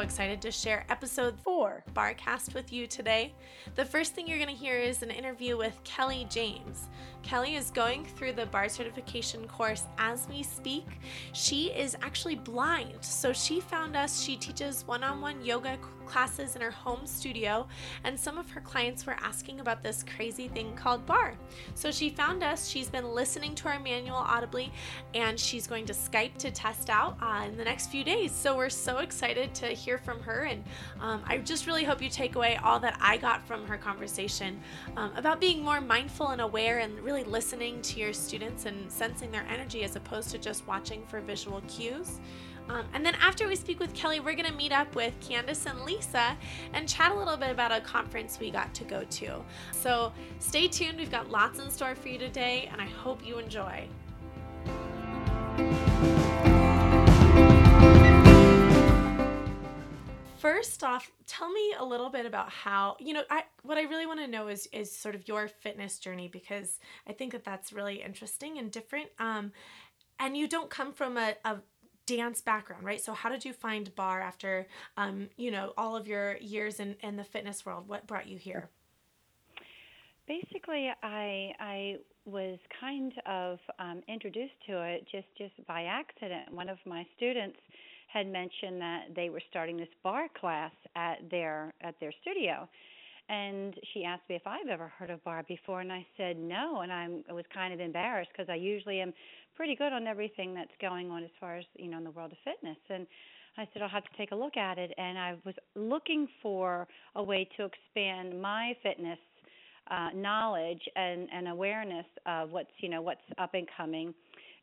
excited to share episode four BarreCast with you today. The first thing you're going to hear is an interview with Kelly Jones. Kelly is going through the barre certification course as we speak. She is actually blind, so she found us. She teaches one on one yoga classes in her home studio, and some of her clients were asking about this crazy thing called barre. So she found us. She's been listening to our manual audibly, and she's going to Skype to test out uh, in the next few days. So we're so excited to hear from her, and um, I just really hope you take away all that I got from her conversation um, about being more mindful and aware and really listening to your students and sensing their energy as opposed to just watching for visual cues. Um, and then after we speak with Kelly, we're going to meet up with Candace and Lisa and chat a little bit about a conference we got to go to. So stay tuned. We've got lots in store for you today, and I hope you enjoy. First off, tell me a little bit about how you know. I what I really want to know is is sort of your fitness journey because I think that that's really interesting and different. Um, and you don't come from a, a dance background, right? So how did you find barre after um, you know all of your years in in the fitness world? What brought you here? Basically, I I was kind of um, introduced to it just just by accident. One of my students had mentioned that they were starting this barre class at their at their studio. And she asked me if I've ever heard of barre before and I said no and I'm I was kind of embarrassed because I usually am pretty good on everything that's going on as far as you know in the world of fitness. And I said I'll have to take a look at it and I was looking for a way to expand my fitness uh knowledge and and awareness of what's you know what's up and coming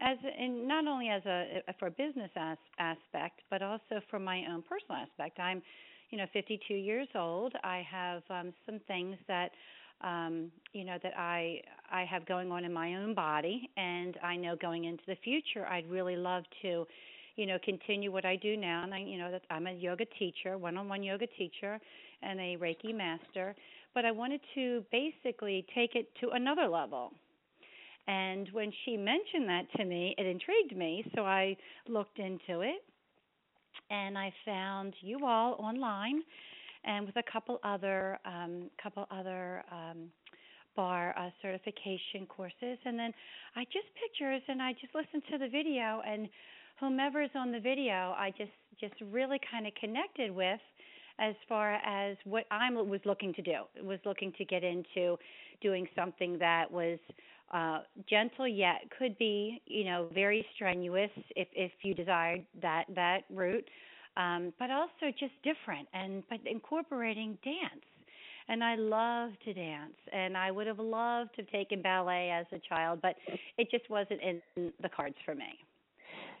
as in not only as a for business as, aspect, but also for my own personal aspect. I'm, you know, 52 years old. I have um, some things that um, you know that I I have going on in my own body, and I know going into the future, I'd really love to, you know, continue what I do now. And I, you know, that I'm a yoga teacher, one-on-one yoga teacher, and a Reiki master. But I wanted to basically take it to another level. And when she mentioned that to me, it intrigued me, so I looked into it and I found you all online and with a couple other um couple other um barre uh, certification courses and then I just pictures and I just listened to the video and whomever's on the video I just just really kind of connected with as far as what I was looking to do. Was looking to get into doing something that was uh, gentle yet could be, you know, very strenuous if if you desired that that route, um, but also just different and but incorporating dance. And I love to dance, and I would have loved to have taken ballet as a child, but it just wasn't in the cards for me.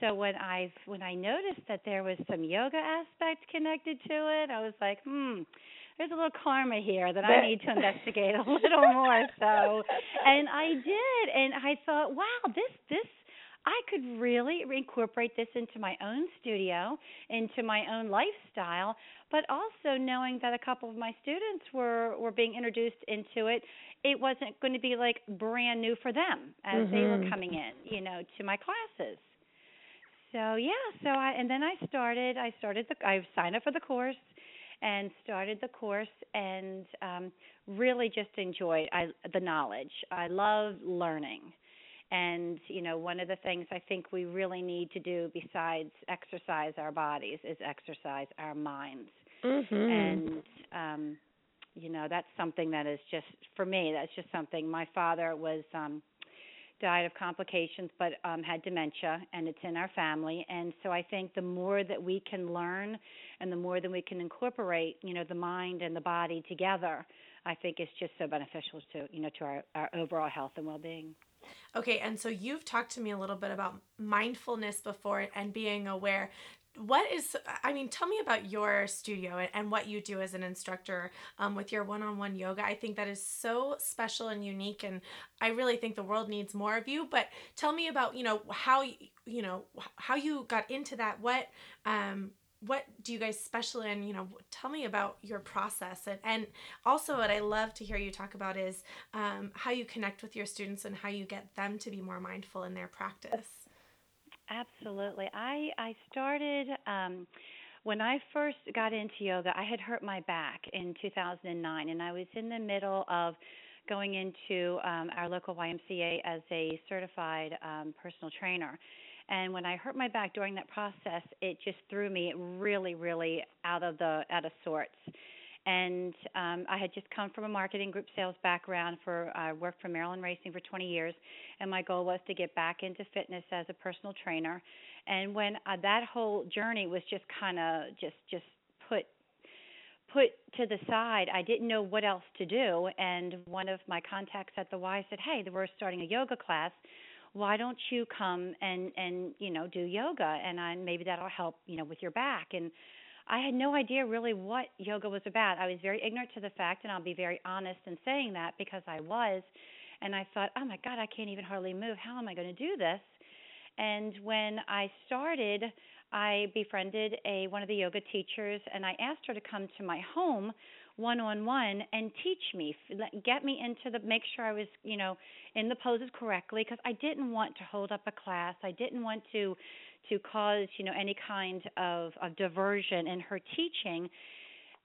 So when I when I noticed that there was some yoga aspect connected to it, I was like, hmm, there's a little karma here that I need to investigate a little more. So, and I did, and I thought, wow, this this I could really incorporate this into my own studio, into my own lifestyle, but also knowing that a couple of my students were were being introduced into it, it wasn't going to be like brand new for them as mm-hmm. they were mm-hmm. coming in, you know, to my classes. So yeah, so I and then I started I started the I signed up for the course and started the course and um, really just enjoyed I, the knowledge. I love learning. And, you know, one of the things I think we really need to do besides exercise our bodies is exercise our minds. Mm-hmm. And, um, you know, that's something that is just, for me, that's just something. My father was, um, died of complications but um had dementia and it's in our family. And so i think the more that we can learn and the more that we can incorporate you know the mind and the body together i think it's just so beneficial to you know to our, our overall health and well-being. Okay, and so you've talked to me a little bit about mindfulness before and being aware what is i mean tell me about your studio and what you do as an instructor um, with your one-on-one yoga. I think that is so special and unique and i really think the world needs more of you but tell me about you know how you know how you got into that. What um what do you guys special in? You know tell me about your process and, and also what i love to hear you talk about is um, how you connect with your students and how you get them to be more mindful in their practice Absolutely. I I started um when I first got into yoga, I had hurt my back in 2009, and I was in the middle of going into um, our local YMCA as a certified um, personal trainer. And when I hurt my back during that process, it just threw me really, really out of the out of sorts. And um, I had just come from a marketing group sales background for I worked for Maryland Racing for 20 years, and my goal was to get back into fitness as a personal trainer. And when uh, that whole journey was just kind of just just put put to the side. I didn't know what else to do, and one of my contacts at the Y said, "Hey, we're starting a yoga class. Why don't you come and and you know do yoga and I, maybe that'll help you know with your back." And I had no idea really what yoga was about. I was very ignorant to the fact, and I'll be very honest in saying that because I was. And I thought, "Oh my God, I can't even hardly move. How am I going to do this?" And when I started, I befriended a one of the yoga teachers and I asked her to come to my home one on one and teach me get me into the make sure I was you know in the poses correctly because I didn't want to hold up a class I didn't want to to cause you know any kind of of diversion in her teaching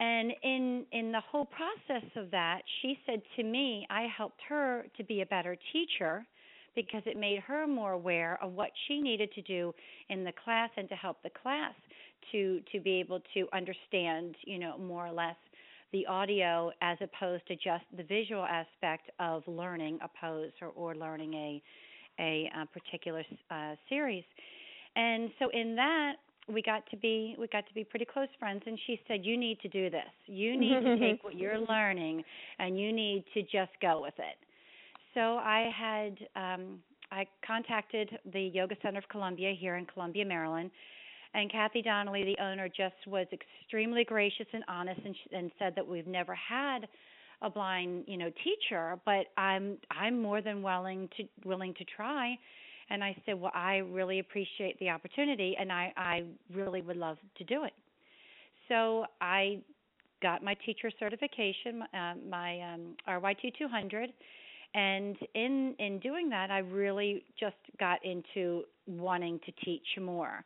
and in in the whole process of that she said to me I helped her to be a better teacher because it made her more aware of what she needed to do in the class and to help the class to to be able to understand, you know, more or less the audio as opposed to just the visual aspect of learning a pose or, or learning a a, a particular uh, series. And so in that we got to be we got to be pretty close friends and she said you need to do this. You need to take what you're learning and you need to just go with it so I had um, I contacted the Yoga Center of Columbia here in Columbia, Maryland, and Kathy Donnelly, the owner, just was extremely gracious and honest, and, she, and said that we've never had a blind, you know, teacher, but I'm I'm more than willing to willing to try. And I said, well, I really appreciate the opportunity, and I I really would love to do it. So I got my teacher certification, uh, my um, RYT 200 and in in doing that i really just got into wanting to teach more.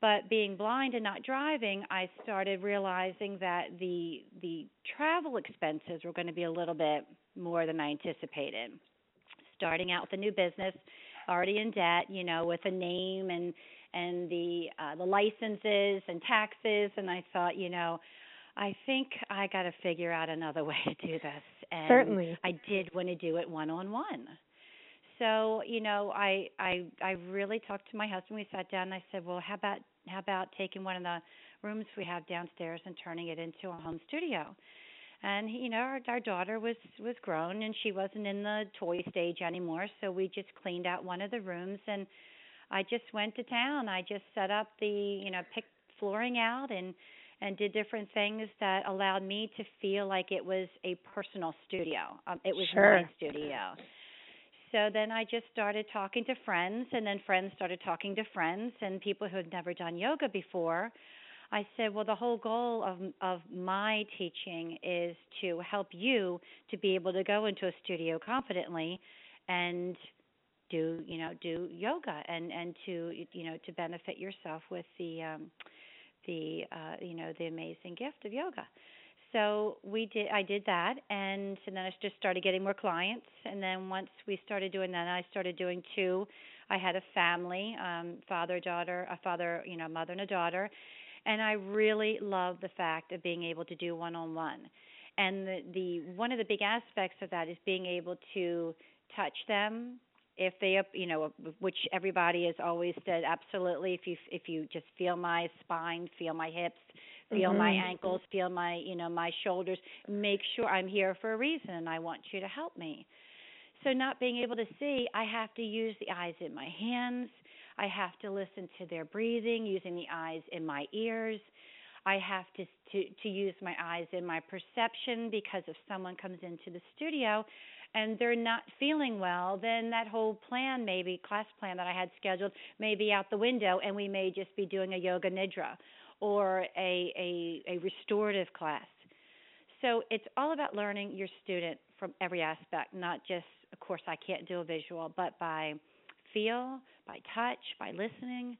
But being blind and not driving i started realizing that the the travel expenses were going to be a little bit more than i anticipated. Starting out with a new business already in debt you know with a name and and the uh the licenses and taxes and i thought you know I think I got to figure out another way to do this. And Certainly. I did want to do it one on one. So, you know, I I I really talked to my husband. We sat down and I said, "Well, how about how about taking one of the rooms we have downstairs and turning it into a home studio?" And you know, our, our daughter was was grown and she wasn't in the toy stage anymore, so we just cleaned out one of the rooms and I just went to town. I just set up the, you know, picked flooring out and and did different things that allowed me to feel like it was a personal studio. Um, it was sure. my studio. So then I just started talking to friends, and then friends started talking to friends and people who had never done yoga before. I said, well, the whole goal of of my teaching is to help you to be able to go into a studio confidently and do you know do yoga and and to you know to benefit yourself with the um the uh, you know the amazing gift of yoga. So we did. I did that, and, and then I just started getting more clients. And then once we started doing that, I started doing two. I had a family, um, father, daughter, a father, you know, mother and a daughter, and I really love the fact of being able to do one-on-one. And the, the one of the big aspects of that is being able to touch them, if they you know which everybody has always said absolutely if you if you just feel my spine feel my hips feel mm-hmm. my ankles feel my you know my shoulders make sure i'm here for a reason and i want you to help me so not being able to see i have to use the eyes in my hands i have to listen to their breathing using the eyes in my ears I have to, to to use my eyes in my perception because if someone comes into the studio and they're not feeling well, then that whole plan, maybe class plan that I had scheduled, may be out the window, and we may just be doing a yoga nidra or a a, a restorative class. So it's all about learning your student from every aspect, not just, of course, I can't do a visual, but by feel, by touch, by listening,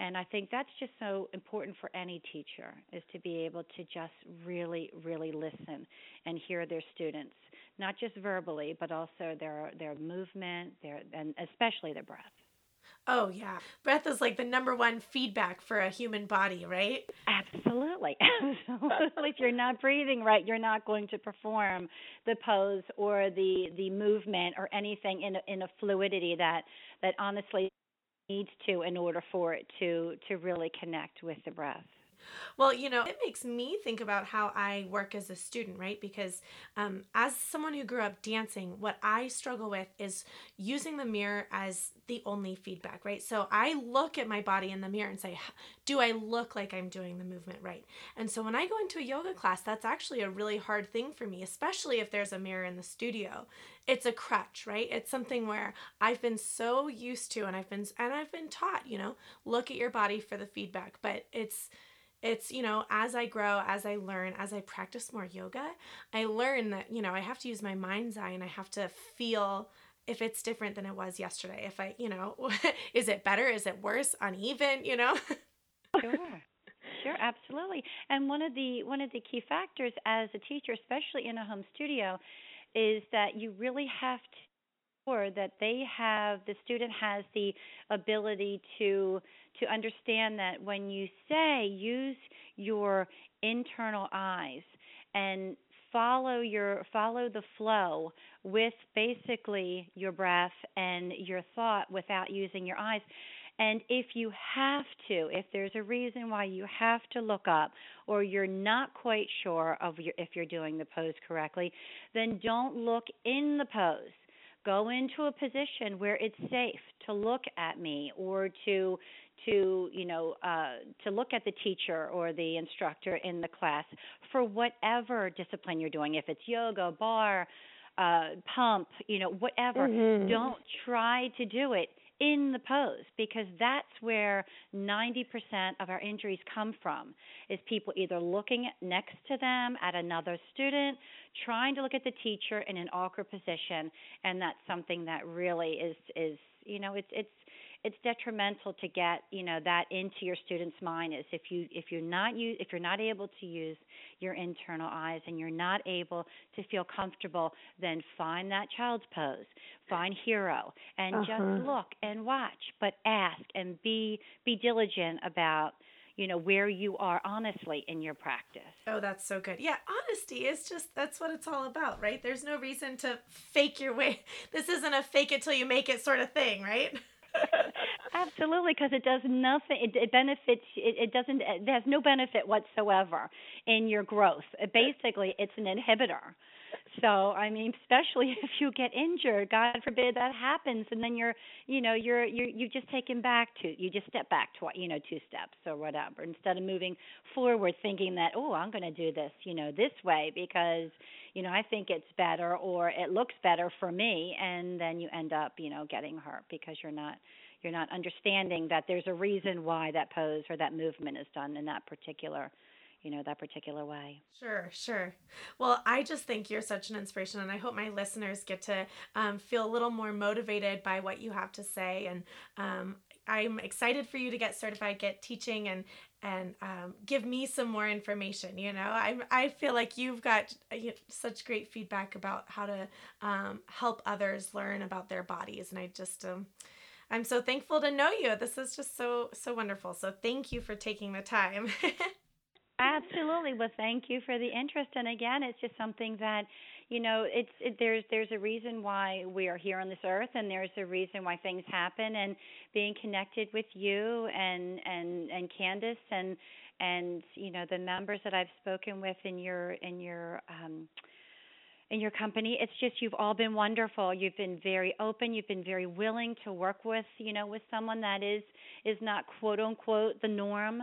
And I think that's just so important for any teacher is to be able to just really, really listen and hear their students, not just verbally, but also their their movement, their and especially their breath. Oh, yeah. Breath is like the number one feedback for a human body, right? Absolutely. Absolutely. if you're not breathing right, you're not going to perform the pose or the the movement or anything in a, in a fluidity that that honestly needs to in order for it to to really connect with the breath. Well, you know, it makes me think about how I work as a student, right? Because um, as someone who grew up dancing, what I struggle with is using the mirror as the only feedback, right? So I look at my body in the mirror and say, do I look like I'm doing the movement right? And so when I go into a yoga class, that's actually a really hard thing for me, especially if there's a mirror in the studio. It's a crutch, right? It's something where I've been so used to and I've been and I've been taught, you know, look at your body for the feedback, but it's it's you know as i grow as i learn as i practice more yoga i learn that you know i have to use my mind's eye and i have to feel if it's different than it was yesterday. If i you know is it better? Is it worse? Uneven you know? Sure. Sure absolutely. And one of the one of the key factors as a teacher especially in a home studio is that you really have to sure that they have the student has the ability to to understand that when you say use your internal eyes and follow your follow the flow with basically your breath and your thought without using your eyes and if you have to if there's a reason why you have to look up or you're not quite sure of your, if you're doing the pose correctly then don't look in the pose go into a position where it's safe to look at me or to to you know uh, to look at the teacher or the instructor in the class for whatever discipline you're doing if it's yoga barre uh, pump you know whatever mm-hmm. don't try to do it in the pose because that's where 90% of our injuries come from is people either looking next to them at another student trying to look at the teacher in an awkward position and that's something that really is is you know it's it's it's detrimental to get you know that into your student's mind is if you if you're not use if you're not able to use your internal eyes and you're not able to feel comfortable then find that child's pose find hero and uh-huh. just look and watch but ask and be be diligent about you know where you are honestly in your practice. Oh that's so good. Yeah honesty is just that's what it's all about right? There's no reason to fake your way this isn't a fake it till you make it sort of thing right Absolutely, because it does nothing. It, it benefits. It, it doesn't. It has no benefit whatsoever in your growth. It basically, it's an inhibitor. So I mean, especially if you get injured, God forbid that happens, and then you're, you know, you're you you just taken back to you just step back to you know two steps or whatever instead of moving forward thinking that oh I'm going to do this you know this way because you know I think it's better or it looks better for me, and then you end up you know getting hurt because you're not you're not understanding that there's a reason why that pose or that movement is done in that particular you know that particular way. Sure sure. Well i just think you're such an inspiration and i hope my listeners get to um, feel a little more motivated by what you have to say and um, i'm excited for you to get certified get teaching and and um, give me some more information you know i, I feel like you've got uh, such great feedback about how to um, help others learn about their bodies and i just um, i'm so thankful to know you this is just so so wonderful so thank you for taking the time Absolutely. Well, thank you for the interest. And again, it's just something that, you know, it's it, there's there's a reason why we are here on this earth, and there's a reason why things happen. And being connected with you and and and Candace and and you know the members that I've spoken with in your in your um, in your company it's just you've all been wonderful you've been very open you've been very willing to work with you know with someone that is is not quote unquote the norm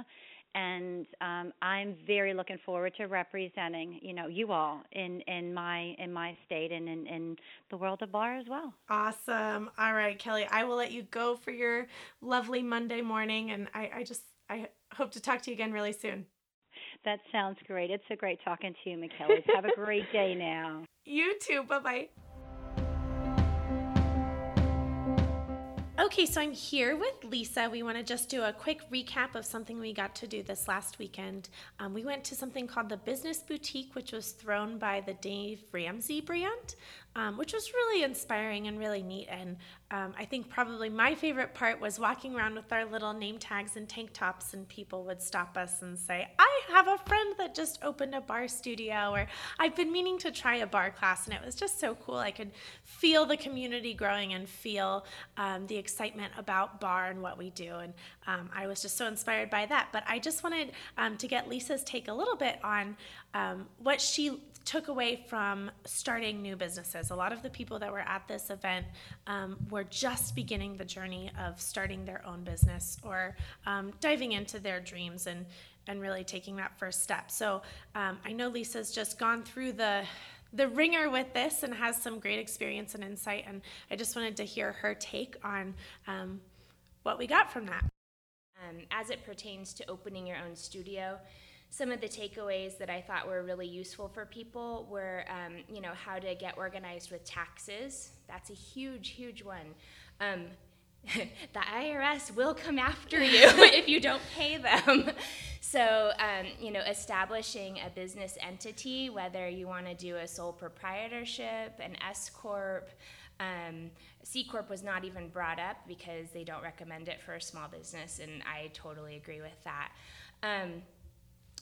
and um, I'm very looking forward to representing you know you all in in my in my state and in, in the world of barre as well. Awesome. All right, Kelly, I will let you go for your lovely Monday morning, and I, I just I hope to talk to you again really soon. That sounds great. It's a great talking to you, Michaela. Have a great day now. You too. Bye bye. Okay, so I'm here with Lisa. We want to just do a quick recap of something we got to do this last weekend. Um, we went to something called the Business Boutique, which was thrown by the Dave Ramsey brand um, which was really inspiring and really neat. And um, I think probably my favorite part was walking around with our little name tags and tank tops, and people would stop us and say, I have a friend that just opened a barre studio, or I've been meaning to try a barre class. And it was just so cool. I could feel the community growing and feel um, the excitement about barre and what we do. And um, I was just so inspired by that. But I just wanted um, to get Lisa's take a little bit on um, what she took away from starting new businesses. A lot of the people that were at this event um, were just beginning the journey of starting their own business or um, diving into their dreams and and really taking that first step. So um, I know Lisa's just gone through the the ringer with this and has some great experience and insight. And I just wanted to hear her take on um, what we got from that. Um, as it pertains to opening your own studio, some of the takeaways that I thought were really useful for people were, um, you know, how to get organized with taxes. That's a huge, huge one. Um, the IRS will come after you if you don't pay them. So, um, you know, establishing a business entity, whether you want to do a sole proprietorship, an S corp. Um, C corp was not even brought up because they don't recommend it for a small business, and I totally agree with that. Um,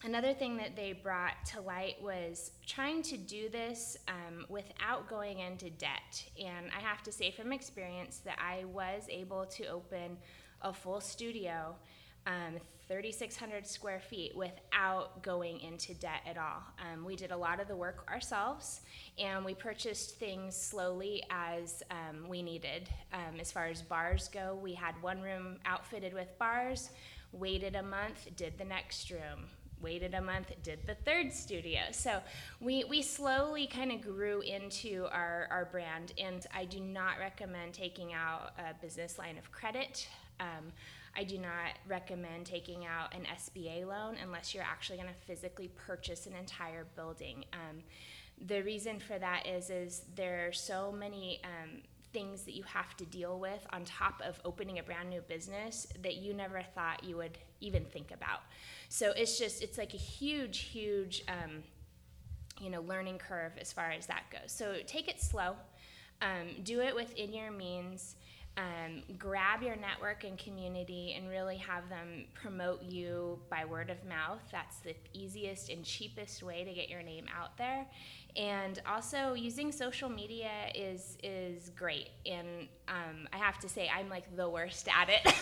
another thing that they brought to light was trying to do this um, without going into debt. And I have to say from experience that I was able to open a full studio, um, 3,600 square feet, without going into debt at all. Um, we did a lot of the work ourselves and we purchased things slowly as um, we needed. Um, as far as bars go, we had one room outfitted with bars, Waited a month, did the next room, waited a month, did the third studio. So we, we slowly kind of grew into our, our brand, and I do not recommend taking out a business line of credit. Um, I do not recommend taking out an SBA loan unless you're actually going to physically purchase an entire building. Um, the reason for that is is there are so many um, things that you have to deal with on top of opening a brand new business that you never thought you would even think about. So it's just it's like a huge, huge, um, you know, learning curve as far as that goes. So take it slow, um, do it within your means. Um, grab your network and community and really have them promote you by word of mouth. That's the easiest and cheapest way to get your name out there. And also using social media is is great. And um, i have to say i'm like the worst at it.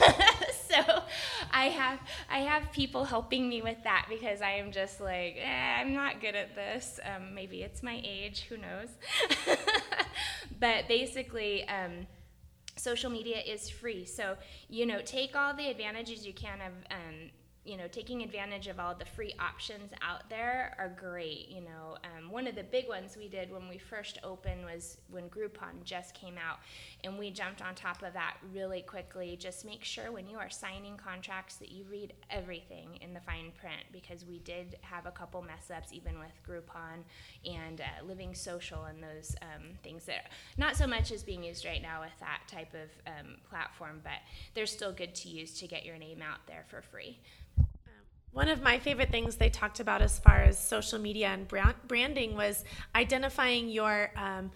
So i have i have people helping me with that because i am just like eh, i'm not good at this. Um, maybe it's my age. Who knows? But basically um, social media is free. So you know take all the advantages you can of um, you know, taking advantage of all the free options out there are great. You know, um, one of the big ones we did when we first opened was when Groupon just came out, and we jumped on top of that really quickly. Just make sure when you are signing contracts that you read everything in the fine print because we did have a couple mess ups even with Groupon and uh, Living Social and those um, things that not so much is being used right now with that type of um, platform, but they're still good to use to get your name out there for free. One of my favorite things they talked about as far as social media and branding was identifying your um,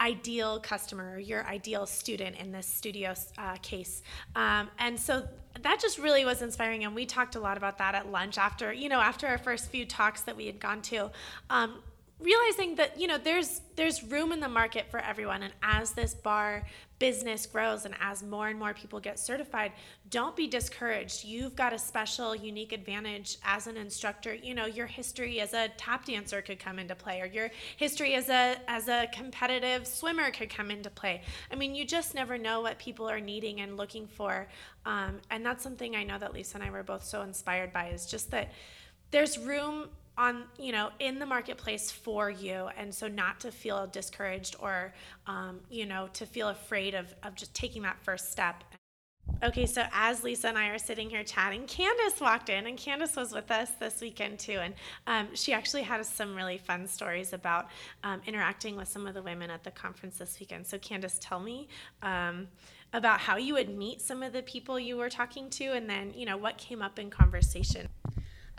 ideal customer, your ideal student in this studio uh, case. Um, and so that just really was inspiring. And we talked a lot about that at lunch after, you know, after our first few talks that we had gone to. Um, realizing that you know there's there's room in the market for everyone. And as this barre business grows and as more and more people get certified don't be discouraged. You've got a special unique advantage as an instructor. You know your history as a tap dancer could come into play or your history as a as a competitive swimmer could come into play. I mean you just never know what people are needing and looking for. Um, and that's something i know that lisa and i were both so inspired by is just that there's room on you know in the marketplace for you and so not to feel discouraged or um, you know to feel afraid of, of just taking that first step Okay, so as Lisa and I are sitting here chatting, Candace walked in, and Candace was with us this weekend too. And um, she actually had some really fun stories about um, interacting with some of the women at the conference this weekend. So, Candace, tell me um, about how you would meet some of the people you were talking to, and then, you know, what came up in conversation.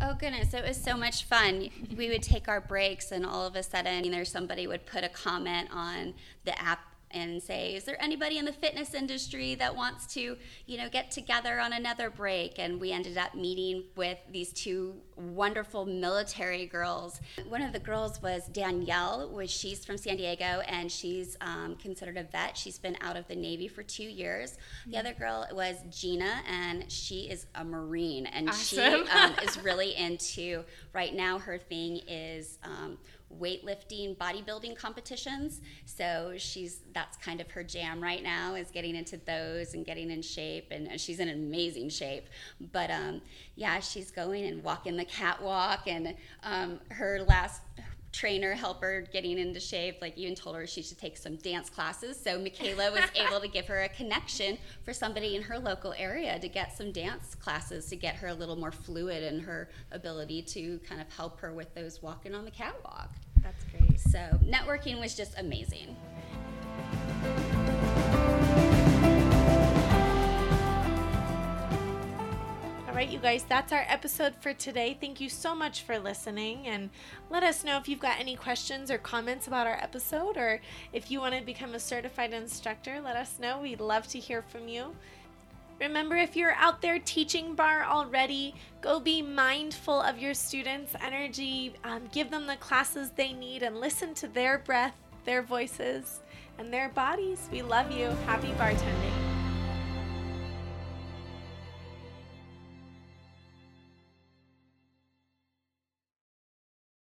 Oh goodness, it was so much fun. We would take our breaks, and all of a sudden, there's somebody would put a comment on the app and say, is there anybody in the fitness industry that wants to, you know, get together on another break? And we ended up meeting with these two wonderful military girls. One of the girls was Danielle, which she's from San Diego and she's um, considered a vet. She's been out of the Navy for two years. The other girl was Gina, and she is a Marine, and awesome. she um, is really into right now. Her thing is um, weightlifting bodybuilding competitions. So she's that's kind of her jam right now is getting into those and getting in shape. And she's in amazing shape. But um, yeah she's going and walking the catwalk. And um, her last trainer helper getting into shape like even told her she should take some dance classes. So michaela was able to give her a connection for somebody in her local area to get some dance classes to get her a little more fluid in her ability to kind of help her with those walking on the catwalk that's great so networking was just amazing All right, you guys, that's our episode for today. Thank you so much for listening. And let us know if you've got any questions or comments about our episode, or if you want to become a certified instructor, let us know. We'd love to hear from you. Remember, if you're out there teaching barre already, go be mindful of your students' energy, um, give them the classes they need, and listen to their breath, their voices, and their bodies. We love you. Happy bartending.